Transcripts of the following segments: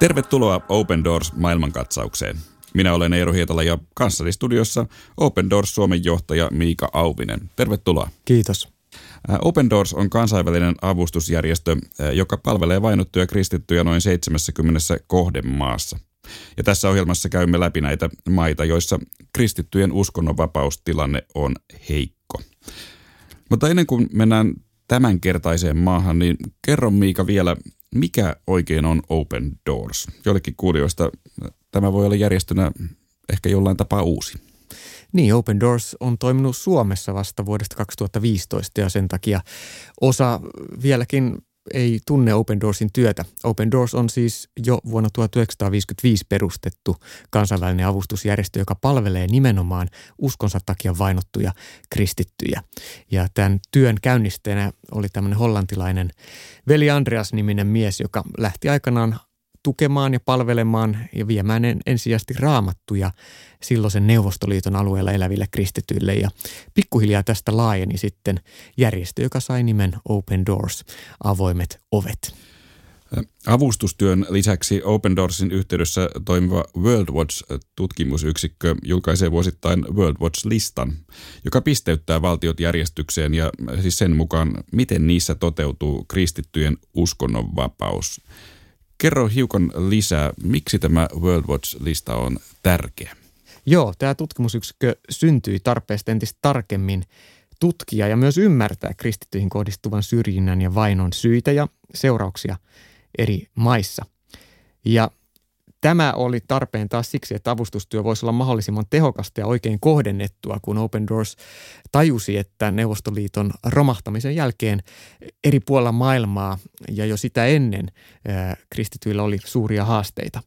Tervetuloa Open Doors maailmankatsaukseen. Minä olen Eero Hietala ja kanssani studiossa Open Doors Suomen johtaja Miika Auvinen. Tervetuloa. Kiitos. Open Doors on kansainvälinen avustusjärjestö, joka palvelee vainottuja kristittyjä noin 70 kohdemaassa. Ja tässä ohjelmassa käymme läpi näitä maita, joissa kristittyjen uskonnonvapaustilanne on heikko. Mutta ennen kuin mennään tämänkertaiseen maahan, niin kerro Miika vielä, mikä oikein on Open Doors? Jollekin kuulijoista tämä voi olla järjestönä ehkä jollain tapaa uusi. Niin, Open Doors on toiminut Suomessa vasta vuodesta 2015 ja sen takia osa vieläkin ei tunne Open Doorsin työtä. Open Doors on siis jo vuonna 1955 perustettu kansainvälinen avustusjärjestö, joka palvelee nimenomaan uskonsa takia vainottuja kristittyjä. Ja tämän työn käynnisteenä oli tämmöinen hollantilainen Veli Andreas-niminen mies, joka lähti aikanaan tukemaan ja palvelemaan ja viemään ensisijaisesti raamattuja silloisen Neuvostoliiton alueella eläville kristityille. Ja pikkuhiljaa tästä laajeni sitten järjestö, joka sai nimen Open Doors, avoimet ovet. Avustustyön lisäksi Open Doorsin yhteydessä toimiva World Watch-tutkimusyksikkö julkaisee vuosittain World Watch-listan, joka pisteyttää valtiot järjestykseen ja siis sen mukaan, miten niissä toteutuu kristittyjen uskonnonvapaus. Kerro hiukan lisää, miksi tämä World Watch-lista on tärkeä? Joo, tämä tutkimusyksikkö syntyi tarpeesta entistä tarkemmin tutkia ja myös ymmärtää kristittyihin kohdistuvan syrjinnän ja vainon syitä ja seurauksia eri maissa. Ja Tämä oli tarpeen taas siksi, että avustustyö voisi olla mahdollisimman tehokasta ja oikein kohdennettua, kun Open Doors tajusi, että Neuvostoliiton romahtamisen jälkeen eri puolilla maailmaa ja jo sitä ennen kristityillä oli suuria haasteita.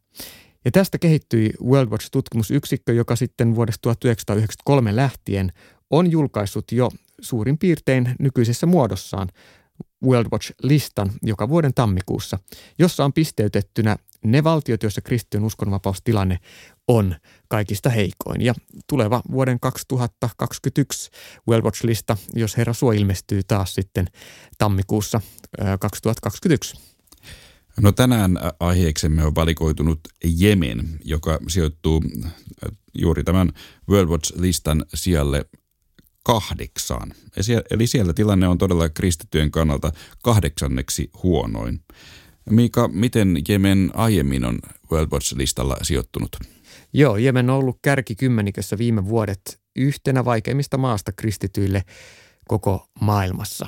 Ja tästä kehittyi World Watch-tutkimusyksikkö, joka sitten vuodesta 1993 lähtien on julkaissut jo suurin piirtein nykyisessä muodossaan World Watch-listan joka vuoden tammikuussa, jossa on pisteytettynä ne valtiot, joissa kristityn uskonnonvapaustilanne on kaikista heikoin. Ja tuleva vuoden 2021 World Watch-lista, jos herra suo ilmestyy taas sitten tammikuussa 2021. No tänään aiheeksemme on valikoitunut Jemen, joka sijoittuu juuri tämän World Watch-listan sijalle kahdeksaan. Eli siellä tilanne on todella kristittyjen kannalta kahdeksanneksi huonoin. Miika, miten Jemen aiemmin on World Watch-listalla sijoittunut? Joo, Jemen on ollut kärkikymmenikössä viime vuodet yhtenä vaikeimmista maasta kristityille koko maailmassa.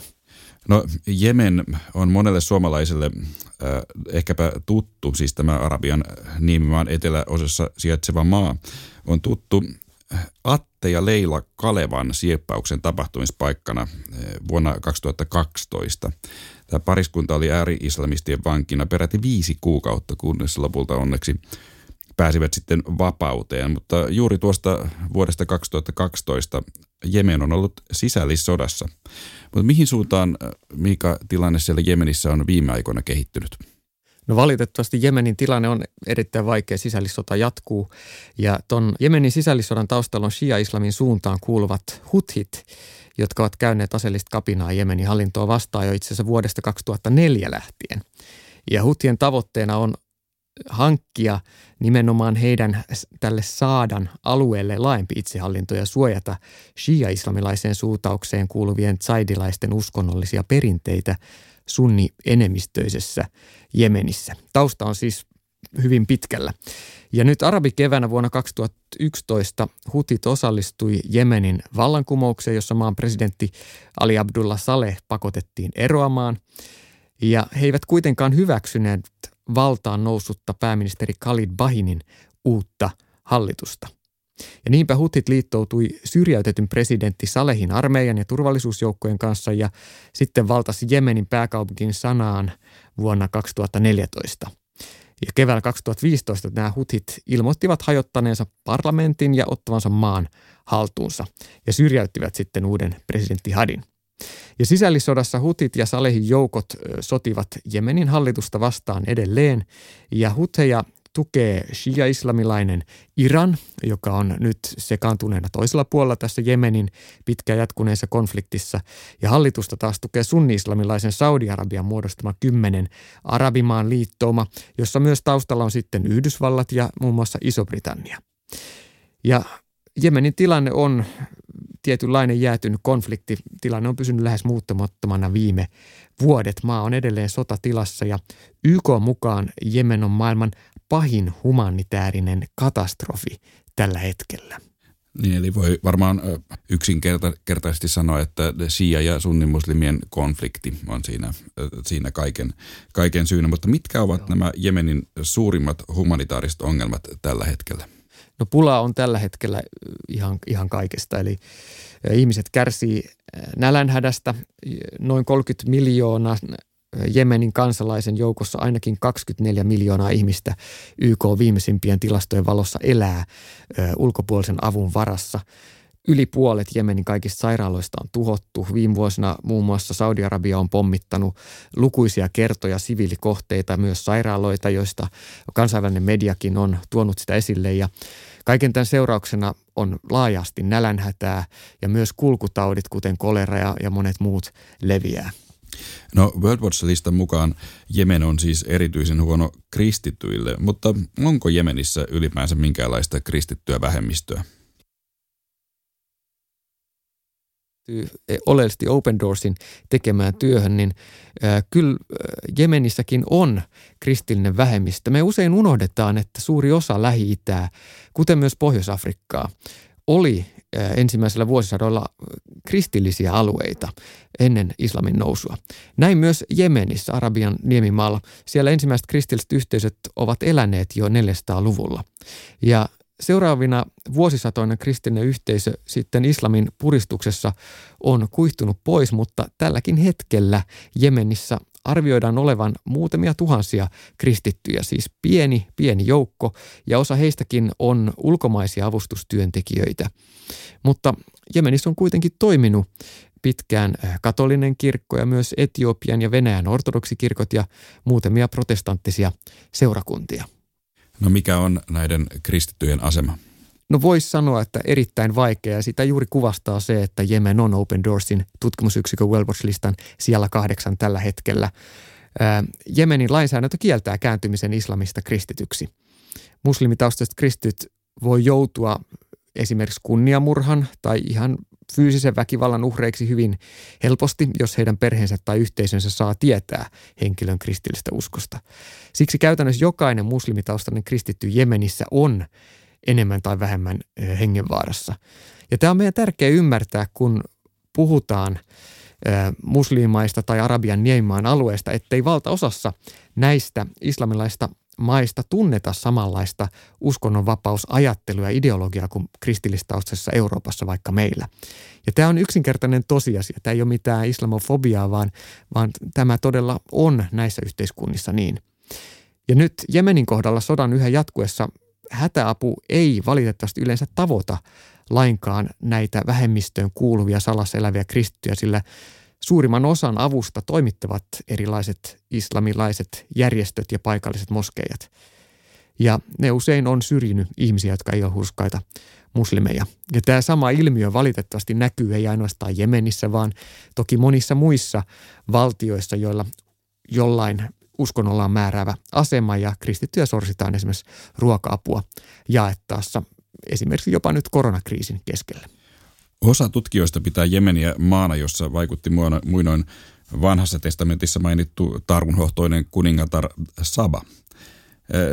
No Jemen on monelle suomalaiselle äh, ehkäpä tuttu, siis tämä Arabian niemimaan eteläosassa sijaitseva maa on tuttu Atte ja Leila Kalevan sieppauksen tapahtumispaikkana äh, vuonna 2012. Tämä pariskunta oli ääri-islamistien vankina peräti viisi kuukautta, kunnes lopulta onneksi pääsivät sitten vapauteen. Mutta juuri tuosta vuodesta 2012 Jemen on ollut sisällissodassa. Mutta mihin suuntaan, Miika, tilanne siellä Jemenissä on viime aikoina kehittynyt? No valitettavasti Jemenin tilanne on erittäin vaikea, sisällissota jatkuu. Ja tuon Jemenin sisällissodan taustalla on Shia-islamin suuntaan kuuluvat huthit, jotka ovat käyneet aseellista kapinaa Jemenin hallintoa vastaan jo itse asiassa vuodesta 2004 lähtien. Ja Hutien tavoitteena on hankkia nimenomaan heidän tälle saadan alueelle laajempi itsehallinto ja suojata shia-islamilaiseen suutaukseen kuuluvien tsaidilaisten uskonnollisia perinteitä sunni-enemmistöisessä Jemenissä. Tausta on siis hyvin pitkällä. Ja nyt arabikevänä vuonna 2011 hutit osallistui Jemenin vallankumoukseen, jossa maan presidentti Ali Abdullah Saleh pakotettiin eroamaan. Ja he eivät kuitenkaan hyväksyneet valtaan noussutta pääministeri Khalid Bahinin uutta hallitusta. Ja niinpä hutit liittoutui syrjäytetyn presidentti Salehin armeijan ja turvallisuusjoukkojen kanssa ja sitten valtasi Jemenin pääkaupunkin Sanaan vuonna 2014. Ja keväällä 2015 nämä hutit ilmoittivat hajottaneensa parlamentin ja ottavansa maan haltuunsa ja syrjäyttivät sitten uuden presidentti Hadin. Ja sisällissodassa hutit ja Salehin joukot sotivat Jemenin hallitusta vastaan edelleen ja huteja tukee shia-islamilainen Iran, joka on nyt sekaantuneena toisella puolella tässä Jemenin pitkään jatkuneessa konfliktissa. Ja hallitusta taas tukee sunni-islamilaisen Saudi-Arabian muodostama kymmenen Arabimaan liittouma, jossa myös taustalla on sitten Yhdysvallat ja muun muassa Iso-Britannia. Ja Jemenin tilanne on tietynlainen jäätynyt konflikti. Tilanne on pysynyt lähes muuttumattomana viime vuodet. Maa on edelleen sotatilassa ja YK mukaan Jemen on maailman pahin humanitaarinen katastrofi tällä hetkellä. Niin, eli voi varmaan yksinkertaisesti sanoa, että Shia- ja sunnimuslimien konflikti on siinä, siinä kaiken, kaiken syynä. Mutta mitkä ovat Joo. nämä Jemenin suurimmat humanitaariset ongelmat tällä hetkellä? No pula on tällä hetkellä ihan, ihan kaikesta, eli ihmiset kärsii nälänhädästä. Noin 30 miljoonaa Jemenin kansalaisen joukossa ainakin 24 miljoonaa ihmistä YK viimeisimpien tilastojen valossa elää ulkopuolisen avun varassa. Yli puolet Jemenin kaikista sairaaloista on tuhottu. Viime vuosina muun muassa Saudi-Arabia on pommittanut lukuisia kertoja siviilikohteita, myös sairaaloita, joista kansainvälinen mediakin on tuonut sitä esille. Ja kaiken tämän seurauksena on laajasti nälänhätää ja myös kulkutaudit, kuten kolera ja, ja monet muut leviää. No World Watch-listan mukaan Jemen on siis erityisen huono kristittyille, mutta onko Jemenissä ylipäänsä minkäänlaista kristittyä vähemmistöä? Oleellisesti Open Doorsin tekemään työhön, niin kyllä Jemenissäkin on kristillinen vähemmistö. Me usein unohdetaan, että suuri osa Lähi-Itää, kuten myös Pohjois-Afrikkaa, oli ensimmäisellä vuosisadoilla kristillisiä alueita ennen islamin nousua. Näin myös Jemenissä, Arabian niemimaalla. Siellä ensimmäiset kristilliset yhteisöt ovat eläneet jo 400-luvulla. Ja Seuraavina vuosisatoina kristillinen yhteisö sitten islamin puristuksessa on kuihtunut pois, mutta tälläkin hetkellä Jemenissä arvioidaan olevan muutamia tuhansia kristittyjä, siis pieni, pieni joukko, ja osa heistäkin on ulkomaisia avustustyöntekijöitä. Mutta Jemenissä on kuitenkin toiminut pitkään katolinen kirkko ja myös Etiopian ja Venäjän ortodoksikirkot ja muutamia protestanttisia seurakuntia. No mikä on näiden kristittyjen asema? No voisi sanoa, että erittäin vaikea. Sitä juuri kuvastaa se, että Jemen on Open Doorsin tutkimusyksikön Wellwatch-listan siellä kahdeksan tällä hetkellä. Jemenin lainsäädäntö kieltää kääntymisen islamista kristityksi. Muslimitaustaiset kristityt voi joutua esimerkiksi kunniamurhan tai ihan fyysisen väkivallan uhreiksi hyvin helposti, jos heidän perheensä tai yhteisönsä saa tietää henkilön kristillistä uskosta. Siksi käytännössä jokainen muslimitaustainen kristitty Jemenissä on enemmän tai vähemmän hengenvaarassa. Ja tämä on meidän tärkeä ymmärtää, kun puhutaan muslimaista tai Arabian niemimaan alueesta, ettei valtaosassa näistä islamilaista maista tunneta samanlaista uskonnonvapausajattelua ja ideologiaa kuin kristillistaustaisessa Euroopassa vaikka meillä. Ja tämä on yksinkertainen tosiasia. Tämä ei ole mitään islamofobiaa, vaan, vaan tämä todella on näissä yhteiskunnissa niin. Ja nyt Jemenin kohdalla sodan yhä jatkuessa hätäapu ei valitettavasti yleensä tavoita lainkaan näitä vähemmistöön kuuluvia salassa eläviä kristittyjä, sillä Suurimman osan avusta toimittavat erilaiset islamilaiset järjestöt ja paikalliset moskeijat. Ja ne usein on syrjinyt ihmisiä, jotka ei ole hurskaita muslimeja. Ja tämä sama ilmiö valitettavasti näkyy ei ainoastaan Jemenissä, vaan toki monissa muissa valtioissa, joilla jollain uskonnolla on määräävä asema ja kristittyjä sorsitaan esimerkiksi ruoka-apua jaettaessa esimerkiksi jopa nyt koronakriisin keskellä. Osa tutkijoista pitää Jemeniä maana, jossa vaikutti muinoin vanhassa testamentissa mainittu tarunhohtoinen kuningatar Saba.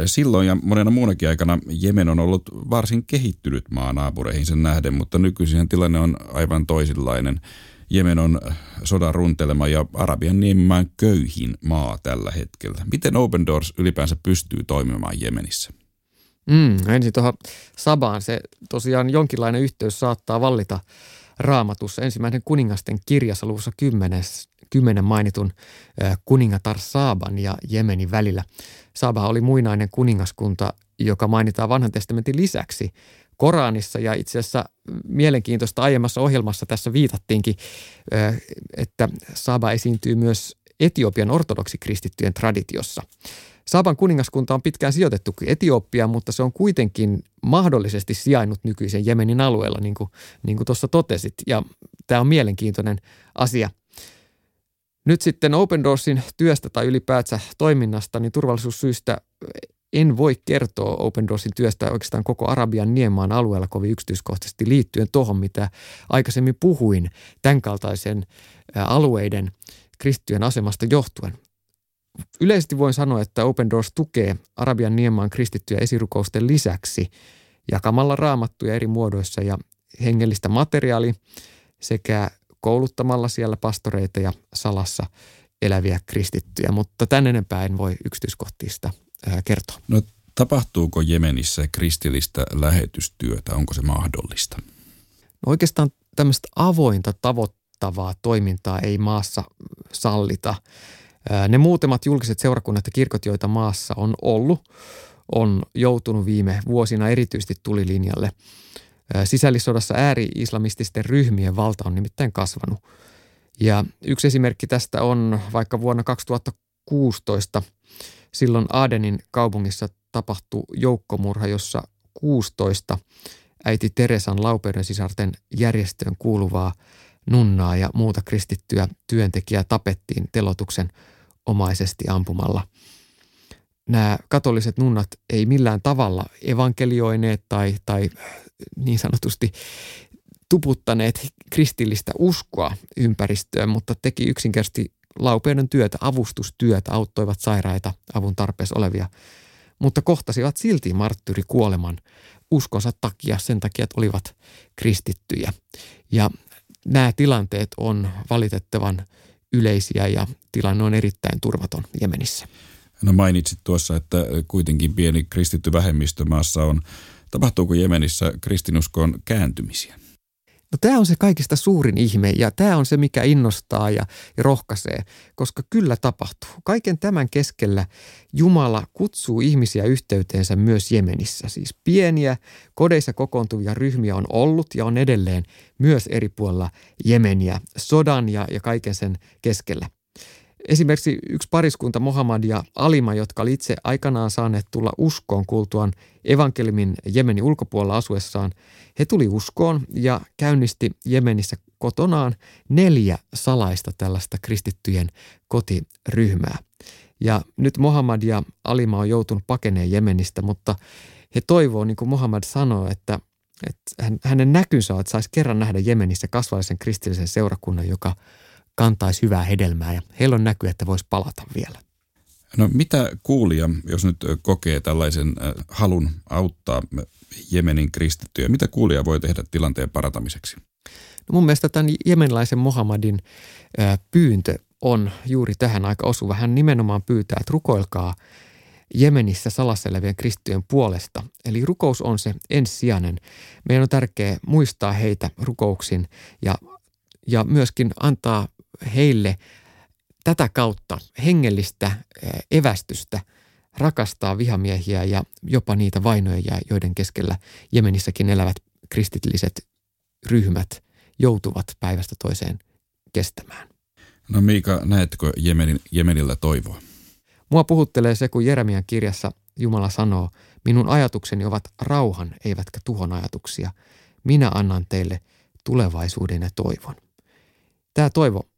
Silloin ja monena muunakin aikana Jemen on ollut varsin kehittynyt maa naapureihin sen nähden, mutta nykyisin tilanne on aivan toisenlainen. Jemen on sodan runtelema ja Arabian niemimään köyhin maa tällä hetkellä. Miten Open Doors ylipäänsä pystyy toimimaan Jemenissä? Mm, ensin tuohon Sabaan. Se tosiaan jonkinlainen yhteys saattaa vallita raamatussa. Ensimmäinen kuningasten kirjassa luvussa 10, 10 mainitun kuningatar Saaban ja Jemenin välillä. Saba oli muinainen kuningaskunta, joka mainitaan vanhan testamentin lisäksi Koranissa ja itse asiassa mielenkiintoista aiemmassa ohjelmassa tässä viitattiinkin, että Saba esiintyy myös Etiopian ortodoksikristittyjen traditiossa. Saban kuningaskunta on pitkään sijoitettu Etiopiaan, mutta se on kuitenkin mahdollisesti sijainnut nykyisen Jemenin alueella, niin kuin, niin kuin tuossa totesit. Ja tämä on mielenkiintoinen asia. Nyt sitten Open Doorsin työstä tai ylipäätään toiminnasta, niin turvallisuussyistä en voi kertoa Open Doorsin työstä oikeastaan koko Arabian niemaan alueella kovin yksityiskohtaisesti liittyen tuohon, mitä aikaisemmin puhuin tämän kaltaisen alueiden kristittyjen asemasta johtuen. Yleisesti voin sanoa, että Open Doors tukee Arabian niemaan kristittyjä esirukousten lisäksi jakamalla raamattuja eri muodoissa ja hengellistä materiaalia sekä kouluttamalla siellä pastoreita ja salassa eläviä kristittyjä, mutta tän enempää en voi yksityiskohtista kertoa. No tapahtuuko Jemenissä kristillistä lähetystyötä? Onko se mahdollista? No oikeastaan tämmöistä avointa tavoittavaa toimintaa ei maassa sallita. Ne muutamat julkiset seurakunnat ja kirkot, joita maassa on ollut, on joutunut viime vuosina erityisesti tulilinjalle. Sisällissodassa ääri-islamististen ryhmien valta on nimittäin kasvanut. Ja yksi esimerkki tästä on vaikka vuonna 2016 silloin Adenin kaupungissa tapahtui joukkomurha, jossa 16 äiti Teresan Laupeuden sisarten järjestöön kuuluvaa nunnaa ja muuta kristittyä työntekijää tapettiin telotuksen omaisesti ampumalla. Nämä katoliset nunnat ei millään tavalla evankelioineet tai, tai niin sanotusti tuputtaneet kristillistä uskoa ympäristöön, mutta teki yksinkertaisesti laupeuden työtä, avustustyötä, auttoivat sairaita, avun tarpeessa olevia, mutta kohtasivat silti marttyrikuoleman uskonsa takia, sen takia, että olivat kristittyjä. Ja nämä tilanteet on valitettavan yleisiä ja tilanne on erittäin turvaton Jemenissä. No mainitsit tuossa, että kuitenkin pieni kristitty vähemmistö maassa on. Tapahtuuko Jemenissä kristinuskoon kääntymisiä? No tämä on se kaikista suurin ihme ja tämä on se, mikä innostaa ja, ja rohkaisee, koska kyllä tapahtuu. Kaiken tämän keskellä Jumala kutsuu ihmisiä yhteyteensä myös Jemenissä. Siis pieniä kodeissa kokoontuvia ryhmiä on ollut ja on edelleen myös eri puolilla Jemeniä sodan ja, ja kaiken sen keskellä. Esimerkiksi yksi pariskunta Mohammad ja Alima, jotka oli itse aikanaan saaneet tulla uskoon kuultuaan evankelimin Jemenin ulkopuolella asuessaan, he tuli uskoon ja käynnisti Jemenissä kotonaan neljä salaista tällaista kristittyjen kotiryhmää. Ja nyt Mohammad ja Alima on joutunut pakeneen Jemenistä, mutta he toivoo, niin kuin Mohammad sanoo, että, että hänen näkynsä on, että saisi kerran nähdä Jemenissä kasvallisen kristillisen seurakunnan, joka – kantaisi hyvää hedelmää ja heillä on näky, että voisi palata vielä. No mitä kuulija, jos nyt kokee tällaisen halun auttaa Jemenin kristittyjä, mitä kuulija voi tehdä tilanteen parantamiseksi? No mun mielestä tämän jemenilaisen Mohammadin pyyntö on juuri tähän aika osuva. Hän nimenomaan pyytää, että rukoilkaa Jemenissä salassa elävien kristittyjen puolesta. Eli rukous on se ensisijainen. Meidän on tärkeää muistaa heitä rukouksin ja, ja myöskin antaa heille tätä kautta hengellistä evästystä rakastaa vihamiehiä ja jopa niitä vainoja, joiden keskellä Jemenissäkin elävät kristilliset ryhmät joutuvat päivästä toiseen kestämään. No Miika, näetkö Jemenin, Jemenillä toivoa? Mua puhuttelee se, kun Jeremian kirjassa Jumala sanoo, minun ajatukseni ovat rauhan eivätkä tuhon ajatuksia. Minä annan teille tulevaisuuden ja toivon. Tämä toivo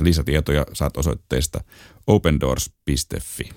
Lisätietoja saat osoitteesta opendoors.fi.